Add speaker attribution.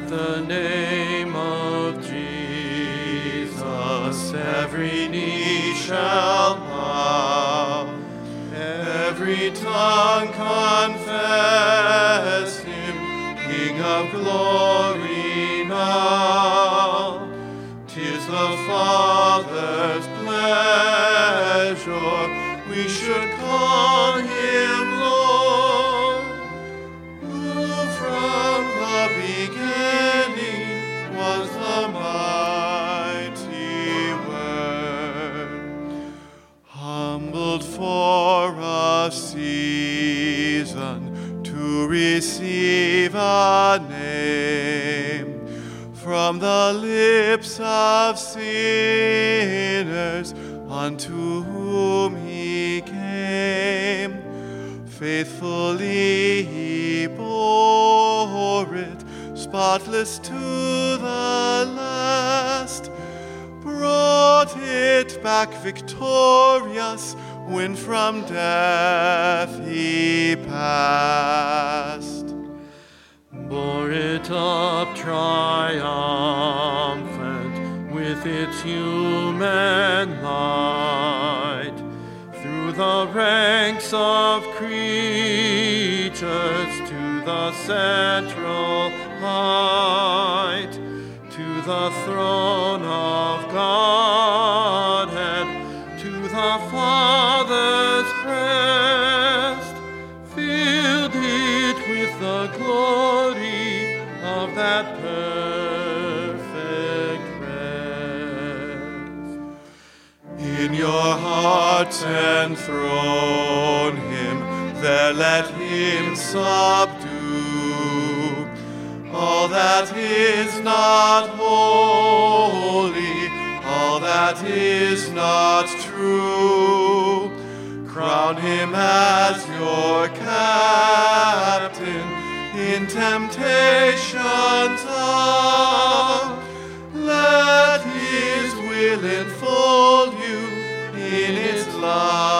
Speaker 1: the name of Jesus, every knee shall bow, every tongue confess him, King of glory now. Tis the Father's pleasure we should call season to receive a name from the lips of sinners unto whom he came. Faithfully he bore it, spotless to the last, brought it back victorious when from death he passed. Bore it up triumphant with its human light through the ranks of creatures to the central height to the throne to the Father's breast filled it with the glory of that perfect rest. In your hearts enthrone him, there let him subdue all that is not holy, True. Crown him as your captain in temptation's hour. Let his will enfold you in its love.